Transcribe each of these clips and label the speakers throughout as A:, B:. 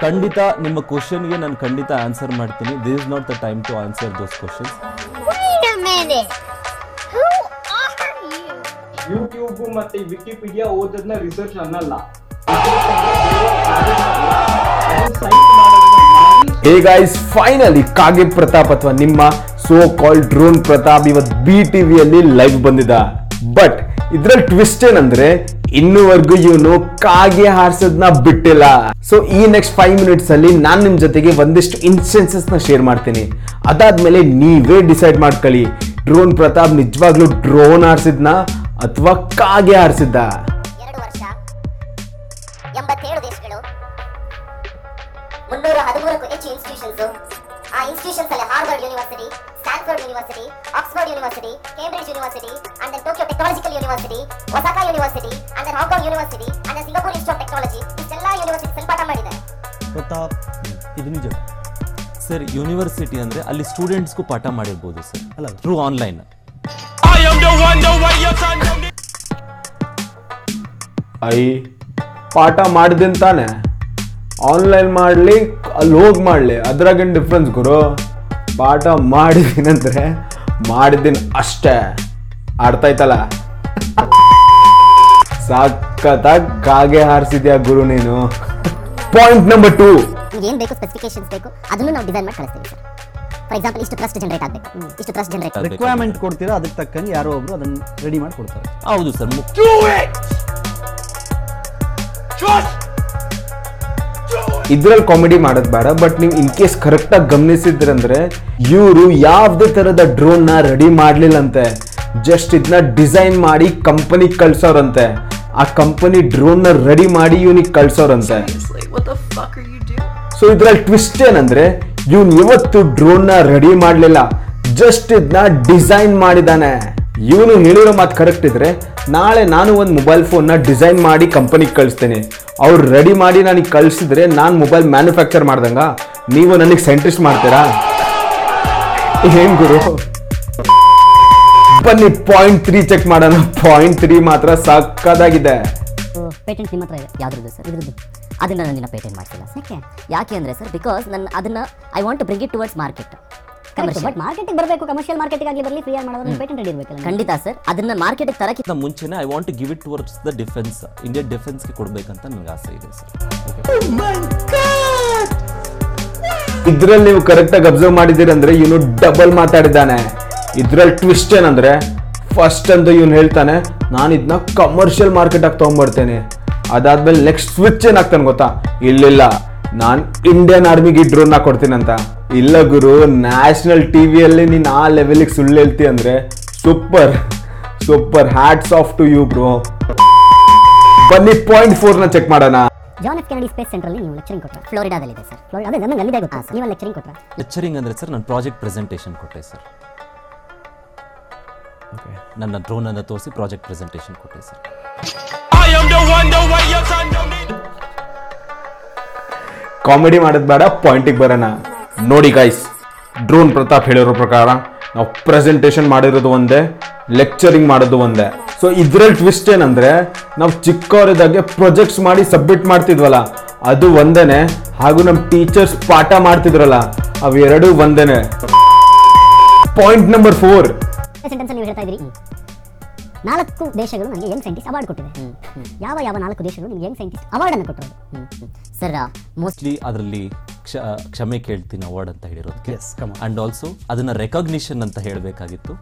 A: ಖಂಡಿತ ನಿಮ್ಮ ಕ್ವಶನ್ಗೆ ನಾನು ಖಂಡಿತ ಆನ್ಸರ್ ಮಾಡ್ತೀನಿ this is not the time to answer those questions
B: Wait a minute. Who are you?
C: YouTube ಮತ್ತೆ ವಿಕಿಪೀಡಿಯಾ ಓದೋದನ್ನ ರಿಸರ್ಚ್ ಅನ್ನಲ್ಲ
D: ಹೇ ಗಾಯ್ಸ್ ಫೈನಲಿ ಕಾಗೆ ಪ್ರತಾಪ್ ಅಥವಾ ನಿಮ್ಮ ಸೋ ಕಾಲ್ ಡ್ರೋನ್ ಪ್ರತಾಪ್ ಇವತ್ತು ಬಿ ಟಿವಿಯಲ್ಲಿ ಲೈವ್ ಬಂದಿದ್ದ ಬಟ್ ಇದ್ರಲ್ಲಿ ಟ್ವಿಸ್ಟ್ ಏನಂದ್ರೆ ಇನ್ನೂವರೆಗೂ ಇವನು ಕಾಗೆ ಹಾರಿಸೋದನ್ನ ಬಿಟ್ಟಿಲ್ಲ. ಸೊ ಈ ನೆಕ್ಸ್ಟ್ ಫೈವ್ ಮಿನಿಟ್ಸ್ ಅಲ್ಲಿ ನಾನು ನಿಮ್ ಜೊತೆಗೆ ಒಂದಿಷ್ಟು ಇನ್ಸ್ಟೆನ್ಸಸ್ನ ಶೇರ್ ಮಾಡ್ತೀನಿ. ಅದಾದ್ಮೇಲೆ ನೀವೇ ಡಿಸೈಡ್ ಮಾಡ್ಕೊಳ್ಳಿ. ಡ್ರೋನ್ ಪ್ರತಾಪ್ ನಿಜವಾಗ್ಲೂ ಡ್ರೋನ್ ಹಾರಿಸಿದ್ನ ಅಥವಾ ಕಾಗೆ ಹಾರಿಸಿದ್ದ?
E: ಮುನ್ನೂರ ಹದಿಮೂರಕ್ಕೂ ಹೆಚ್ಚು ಇನ್ಸ್ಟಿಟ್ಯೂಷನ್ಸ್ ಆ ಇನ್ಸ್ಟಿಟ್ಯೂಷನ್ಸ್ ಅಲ್ಲಿ Harvard University Stanford University Oxford University Cambridge University and then Tokyo Technological University Osaka University and then Hong Kong University and then Singapore Institute of Technology ಇಷ್ಟೆಲ್ಲ university ಪಾಠ ಮಾಡಿದೆ
F: ಪ್ರತಾಪ್ ಇದು ನಿಜ.
A: ಸರ್ ಯೂನಿವರ್ಸಿಟಿ ಅಂದ್ರೆ ಅಲ್ಲಿ ಸ್ಟೂಡೆಂಟ್ಸ್ಗೂ ಪಾಠ ಮಾಡಿರ್ಬೋದು ಸರ್.
F: ಅಲ್ಲ.
A: ಥ್ರೂ ಆನ್ಲೈನ್
D: ಐ ಪಾಠ ಮಾಡಿದ್ದೀನಿ ತಾನೆ? ಆನ್ಲೈನ್ ಮಾಡಲಿ ಅಲ್ಲಿ ಹೋಗಿ ಮಾಡಲಿ. ಅದ್ರಾಗೇನು ಡಿಫ್ರೆನ್ಸ್ ಗುರು? ಪಾಠ ಮಾಡಿದ್ದೀನಂದ್ರೆ ಮಾಡಿದ್ದೀನಿ ಅಷ್ಟೇ. ಅರ್ಥ ಆಯ್ತಲ್ಲ ಗಾಗೆ ಕಾಗೆ ಹಾರಿಸಿದ್ಯಾ ಗುರು ನೀನು? ಪಾಯಿಂಟ್ ನಂಬರ್ ಟೂ
E: ಏನ್ ಏನು ಬೇಕು? ಸ್ಪೆಸಿಫಿಕೇಶನ್ಸ್ ಬೇಕು? ಅದನ್ನು ನಾವು ಡಿಸೈನ್ ಮಾಡಿ ಕಳಿಸ್ತೀವಿ ಸರ್. ಫಾರ್ ಎಕ್ಸಾಂಪಲ್ ಇಷ್ಟು ಟ್ರಸ್ಟ್ ಜನರೇಟ್ ಆಗಬೇಕು. ಇಷ್ಟು ಟ್ರಸ್ಟ್ ಜನರೇಟ್
F: ರಿಕ್ವೈರ್ಮೆಂಟ್ ಕೊಡ್ತೀರಾ? ಅದಕ್ಕೆ ತಕ್ಕಂಗೆ ಯಾರೋ ಒಬ್ರು ಅದನ್ನ ರೆಡಿ ಮಾಡಿ ಕೊಡ್ತಾರೆ.
A: ಹೌದು ಸರ್.
D: ಇದ್ರಲ್ಲಿ ಕಾಮಿಡಿ ಮಾಡೋದು ಬೇಡ ಬಟ್ ನೀವು ಇನ್ ಕೇಸ್ ಕರೆಕ್ಟಾಗಿ ಗಮನಿಸಿದ್ರಂದ್ರೆ ಇವರು ಯಾವುದೇ ತರದ ಡ್ರೋನ್ನ ರೆಡಿ ಮಾಡಲಿಲ್ಲಂತೆ. ಜಸ್ಟ್ ಇದನ್ನ ಡಿಸೈನ್ ಮಾಡಿ ಕಂಪನಿಗೆ ಕಳ್ಸೋರಂತೆ. ಆ ಕಂಪನಿ ಡ್ರೋನ್ನ ರೆಡಿ ಮಾಡಿ ಇವನಿಗೆ ಕಳ್ಸೋರಂತೆ? ಸೊ ಇದ್ರಲ್ಲಿ ಟ್ವಿಸ್ಟ್ ಏನಂದ್ರೆ ಇವನ್ ಇವತ್ತು ಡ್ರೋನ್ನ ರೆಡಿ ಮಾಡಲಿಲ್ಲ. ಜಸ್ಟ್ ಇದನ್ನ ಡಿಸೈನ್ ಮಾಡಿದಾನೆ. ಇವನು ಹೇಳಿರೋ ಮಾತು ಕರೆಕ್ಟ್ ಇದ್ರೆ ನಾಳೆ ನಾನು ಒಂದು ಮೊಬೈಲ್ ಫೋನ್ನ ಡಿಸೈನ್ ಮಾಡಿ ಕಂಪನಿಗೆ ಕಳಿಸ್ತೇನೆ. ಅವ್ರು ರೆಡಿ ಮಾಡಿ ನನಗೆ ಕಳಿಸಿದ್ರೆ ನಾನು ಮೊಬೈಲ್ ಮ್ಯಾನುಫ್ಯಾಕ್ಚರ್ ಮಾಡ್ದಂಗ ನೀವು ನನಗೆ ಸೈಂಟಿಸ್ಟ್ ಮಾಡ್ತೀರಾ? ಏನ್ ಗುರು? ಬನ್ನಿ ಪಾಯಿಂಟ್ ತ್ರೀ ಚೆಕ್ ಮಾಡೋಣ. ಪಾಯಿಂಟ್ ತ್ರೀ ಮಾತ್ರ ಸಕ್ಕದಾಗಿದೆ.
E: ಪೇಟೆಂಟ್ ನಿಮ್ಮ ಹತ್ರ ಇದೆ ಯಾವ್ದ್ರದ್ದು ಸರ್ ಇದ್ರದ್ದು. ಅದನ್ನ ನಾನು ನಿನ್ನ ಪೇಟೆಂಟ್ ಮಾಡ್ತಿಲ್ಲ ಯಾಕೆ? ಯಾಕೆ ಅಂದ್ರೆ ಸರ್ ಬಿಕಾಸ್ ನನ್ನ ಅದನ್ನ I want to bring it towards market but ಮಾರ್ಕೆಟಿಗೆ ಬರಬೇಕು. ಕಮರ್ಷಿಯಲ್ ಮಾರ್ಕೆಟಿಗೆ ಆಗಲಿ ಬರಲಿ ಫ್ರೀ ಮಾಡೋದು ಪೇಟೆಂಟ್ ರೆಡಿ ಇರಬೇಕಲ್ಲ ಖಂಡಿತ ಸರ್ ಅದನ್ನ ಮಾರ್ಕೆಟಿಗೆ ತರಕ್ಕಿಂತ
A: ಮುಂಚೆನೇ ಮುಂಚೆನೆ I want to give it towards the defence Indian ಡಿಫೆನ್ಸ್ಗೆ ಕೊಡಬೇಕಂತ ನನಗೆ ಆಸೆ ಇದೆ ಸರ್
D: ಇದ್ರಲ್ಲಿ ನೀವು ಕರೆಕ್ಟಾಗಿ ಅಬ್ಸರ್ವ್ ಮಾಡಿದಿರಂದ್ರೆ ಇವನು ಡಬಲ್ ಮಾತಾಡಿದ್ದಾನೆ. ಇದ್ರಲ್ಲಿ ಟ್ವಿಸ್ಟ್ ಏನಂದ್ರೆ ಫಸ್ಟ್ ಅಂತ ಇವನು ಹೇಳ್ತಾನೆ, ನಾನು ಇದನ್ನ ಕಮರ್ಷಿಯಲ್ ಮಾರ್ಕೆಟ್ ಆಗಿ ತೊಗೊಂಡ್ಬರ್ತೇನೆ ಅದಾದ್ಮೇಲೆ ನೆಕ್ಸ್ಟ್ ಸ್ವಿಚ್ ಏನಾಗ್ತಾನೆ ಗೊತ್ತಾ? ಇಲ್ಲಿಲ್ಲ. ನಾನು ಇಂಡಿಯನ್ ಆರ್ಮಿಗೆ ಡ್ರೋನ್ ಕೊಡ್ತೀನಿ ಅಂತ. ಇಲ್ಲ ಗುರು ನ್ಯಾಷನಲ್ ಟಿವಿಯಲ್ಲಿ ನೀನು ಆ ಲೆವೆಲಿಗೆ ಸುಳ್ಳು ಹೇಳ್ತಿ ಅಂದ್ರೆ super super hats off to you bro ಬನ್ನಿ ಪಾಯಿಂಟ್ ಫೋರ್ನ ಚೆಕ್ ಮಾಡೋಣ.
E: John F Kennedy Space Centre ನೀವು ಲೆಕ್ಚರಿಂಗ್ ಕೊಟ್ಟರೆ ಫ್ಲೋರಿಡಾದಲ್ಲಿದೆ ಸರ್ ಫ್ಲೋರಿಡಾ ಅದೇ ನಮಗೆ ಅಲ್ಲಿದೆ ಗೊತ್ತಾ. ನೀವು ಲೆಕ್ಚರಿಂಗ್ ಕೊಟ್ಟರೆ
A: ಲೆಕ್ಚರಿಂಗ್ ಅಂದ್ರೆ ಸರ್ ನಾನು ಪ್ರಾಜೆಕ್ಟ್ ಪ್ರೆಸೆಂಟೇಷನ್ ಕೊಟ್ಟೆ ಸರ್ ನನ್ನ ಡ್ರೋನ್ ಅನ್ನು ತೋರಿಸಿ ಪ್ರಾಜೆಕ್ಟ್ ಪ್ರೆಸೆಂಟೇಷನ್ ಕೊಟ್ಟೆ ಸರ್
D: ಕಾಮಿಡಿ ಮಾಡೋದು ಬೇಡ ಪಾಯಿಂಟಿಗೆ ಬರೋಣ. ನೋಡಿ ಗೈಸ್ ಡ್ರೋನ್ ಪ್ರತಾಪ್ ಹೇಳಿರೋ ಪ್ರಕಾರ ನಾವು ಪ್ರೆಸೆಂಟೇಷನ್ ಮಾಡಿರೋದು ಒಂದೇ ಲೆಕ್ಚರಿಂಗ್ ಮಾಡೋದು ಒಂದೇ. ಸೊ ಇದ್ರಲ್ಲಿ ಟ್ವಿಸ್ಟ್ ಏನಂದ್ರೆ ನಾವು ಚಿಕ್ಕವರಿದ್ದಾಗೆ ಪ್ರೊಜೆಕ್ಟ್ಸ್ ಮಾಡಿ ಸಬ್ಮಿಟ್ ಮಾಡ್ತಿದ್ವಲ್ಲ ಅದು ಒಂದೇನೆ ಹಾಗೂ ನಮ್ಮ ಟೀಚರ್ಸ್ ಪಾಠ ಮಾಡ್ತಿದ್ರಲ್ಲ ಅವೆರಡೂ ಒಂದೇನೆ. ಪಾಯಿಂಟ್ ನಂಬರ್ ಫೋರ್
E: ಸೆಂಟೆನ್ಸ್ ನೀವು ಹೇಳ್ತಾ ಇದ್ರಿ ನಾಲ್ಕು ದೇಶಗಳು ನನಗೆ ಯಂಗ್ ಸೈಂಟಿಸ್ಟ್ ಅವಾರ್ಡ್ ಕೊಟ್ಟಿದೆ. ಯಾವ ಯಾವ ನಾಲ್ಕು ದೇಶಗಳು ನಿಮಗೆ ಯಂಗ್ ಸೈಂಟಿಸ್ಟ್ ಅವಾರ್ಡ್ ಅನ್ನು ಕೊಟ್ಟರು ಸರ್ ಮೋಸ್ಟ್
A: ಮೋಸ್ಟ್ಲಿ ಅದರಲ್ಲಿ ಕ್ಷಮೆ ಕೇಳ್ತೀನಿ ಅವಾರ್ಡ್ ಅಂತ ಹೇಳಿರೋದಕ್ಕೆ
F: Yes, come on.
A: And also ಅದನ್ನ ರೆಕಾಗ್ನಿಷನ್ ಅಂತ ಹೇಳಬೇಕಾಗಿತ್ತು.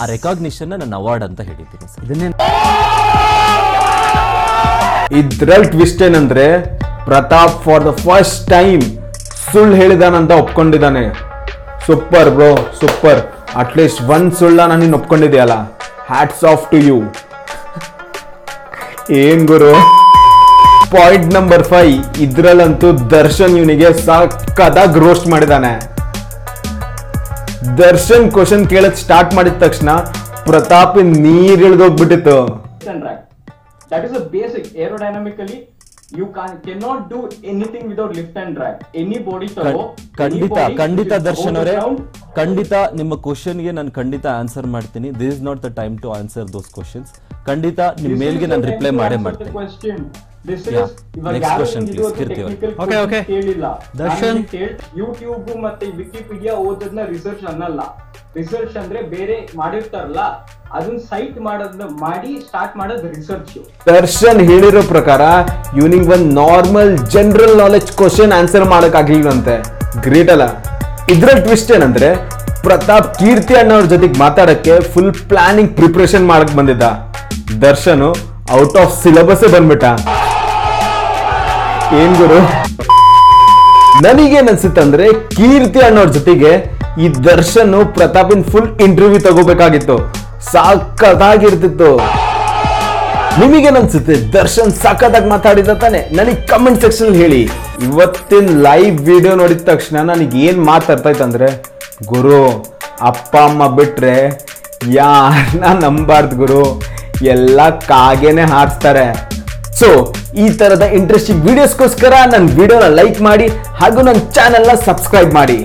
A: ಆ ರೆಕಾಗ್ನಿಷನ್ ನನ್ನ ಅವಾರ್ಡ್ ಅಂತ ಹೇಳಿದ್ದೀನಿ ಸರ್.
F: ಇದನ್ನೇ
D: ಇದ್ರಲ್ಲಿ ಟ್ವಿಸ್ಟ್ ಏನಂದ್ರೆ Pratap for the first time ಸುಳ್ಳು ಹೇಳಿದಾನಂತ ಒಪ್ಕೊಂಡಿದ್ದಾನೆ super bro super at least ಒಂದ್ ಸುಳ್ಳ ನಾನು ನೀನು ಒಪ್ಕೊಂಡಿದ್ಯಾಲ ಹ್ಯಾಟ್ಸ್ ಆಫ್ ಟು ಯು ಏನ್ ಗುರು? ಪಾಯಿಂಟ್ ನಂಬರ್ ಫೈವ್ ಇದ್ರಲ್ಲಂತೂ ದರ್ಶನ್ ಇವನಿಗೆ ಸಕ್ಕದಾಗಿ ರೋಸ್ಟ್ ಮಾಡಿದಾನೆ. ದರ್ಶನ್ ಕ್ವಶನ್ ಕೇಳಕ್ ಸ್ಟಾರ್ಟ್ ಮಾಡಿದ ತಕ್ಷಣ ಪ್ರತಾಪ್ ನೀರ್ ಇಳಿದೋಗ್ಬಿಟ್ಟಿತ್ತು.
C: That is a basic is you basic aerodynamically. You can cannot do anything without lift and drag. Any body ತಗೋ, any
A: ಖಂಡಿತ ಖಂಡಿತ ದರ್ಶನ್ ಅವರೇ ಖಂಡಿತ ನಿಮ್ಮ ಕ್ವಶನ್ಗೆ ನಾನು ಖಂಡಿತ ಆನ್ಸರ್ ಮಾಡ್ತೀನಿ. This is not the time to answer those questions ಖಂಡಿತ ನಿಮ್ಮ ಮೇಲ್ಗೆ ನಾನು ರಿಪ್ಲೈ ಮಾಡೇ ಮಾಡ್ತೀನಿ.
C: Question.
A: Question
C: please
A: Keerthi
F: okay.
C: ಕೇಳಿಲ್ಲ.
F: ದರ್ಶನ್.
C: ಯೂಟ್ಯೂಬ್ ಮತ್ತೆ ವಿಕಿಪೀಡಿಯಾ ಓದೋದನ್ನ ರಿಸರ್ಚ್ ಅನ್ನಲ್ಲ. ರಿಸರ್ಚ್ ಅಂದ್ರೆ ಬೇರೆ ಮಾಡಿರ್ತಾರಲ್ಲ ಅದನ್ನ ಸೈಟ್ ಮಾಡೋದನ್ನ ಮಾಡಿ ಸ್ಟಾರ್ಟ್ ಮಾಡೋದು ರಿಸರ್ಚ್
D: ದರ್ಶನ್ ಹೇಳಿರೋ ಪ್ರಕಾರ ಇವನಿಗೆ ಒಂದು normal general knowledge question answer ಮಾಡಕ್ ಆಗ್ಲಿಲ್ವಂತೆ ಗ್ರೇಟ್ ಅಲ್ಲ. ಇದ್ರ ಟ್ವಿಸ್ಟ್ ಏನಂದ್ರೆ ಪ್ರತಾಪ್ ಕೀರ್ತಿ ಅಣ್ಣವ್ರ ಜೊತೆಗೆ ಮಾತಾಡಕ್ಕೆ ಫುಲ್ ಪ್ಲಾನಿಂಗ್ ಪ್ರಿಪ್ರೇಷನ್ ಮಾಡಕ್ ಬಂದಿದ್ದ. ದರ್ಶನ್ ಔಟ್ ಆಫ್ ಸಿಲೆಬಸ್ ಬಂದ್ಬಿಟ್ಟ. ಏನ್ ಗುರು? ನನಗೇನ್ ಅನ್ಸುತ್ತಂದ್ರೆ ಕೀರ್ತಿ ಅಣ್ಣವ್ರ ಜೊತೆಗೆ ಈ ದರ್ಶನ್ ಪ್ರತಾಪಿನ್ ಫುಲ್ ಇಂಟರ್ವ್ಯೂ ತಗೋಬೇಕಾಗಿತ್ತು. ಸಾಕತ್ತಾಗಿರ್ತಿತ್ತು ನಿಮಗೇನ್ ಅನ್ಸುತ್ತೆ ದರ್ಶನ್ ಸಖತ್ತಾಗಿ ಮಾತಾಡಿದ ತಾನೆ. ನನಗೆ ಕಮೆಂಟ್ ಸೆಕ್ಷನ್ ಹೇಳಿ. ಇವತ್ತಿನ ಲೈವ್ ವಿಡಿಯೋ ನೋಡಿದ ತಕ್ಷಣ ನನಗೆ ಏನು ಮಾತಾಡ್ತಾ ಇತ್ತಂದ್ರೆ ಗುರು, ಅಪ್ಪ, ಅಮ್ಮ ಬಿಟ್ರೆ ಯಾರನ್ನ ನಂಬಾರ್ದು ಗುರು? ಎಲ್ಲ ಕಾಗೇನೆ ಹಾರಿಸ್ತಾರೆ. ಸೊ ಈ ತರದ ಇಂಟ್ರೆಸ್ಟಿಂಗ್ ವಿಡಿಯೋಸ್ಗೋಸ್ಕರ ನನ್ನ ವಿಡಿಯೋನ ಲೈಕ್ ಮಾಡಿ ಹಾಗೂ ನನ್ನ ಚಾನೆಲ್ನ ಸಬ್ಸ್ಕ್ರೈಬ್ ಮಾಡಿ.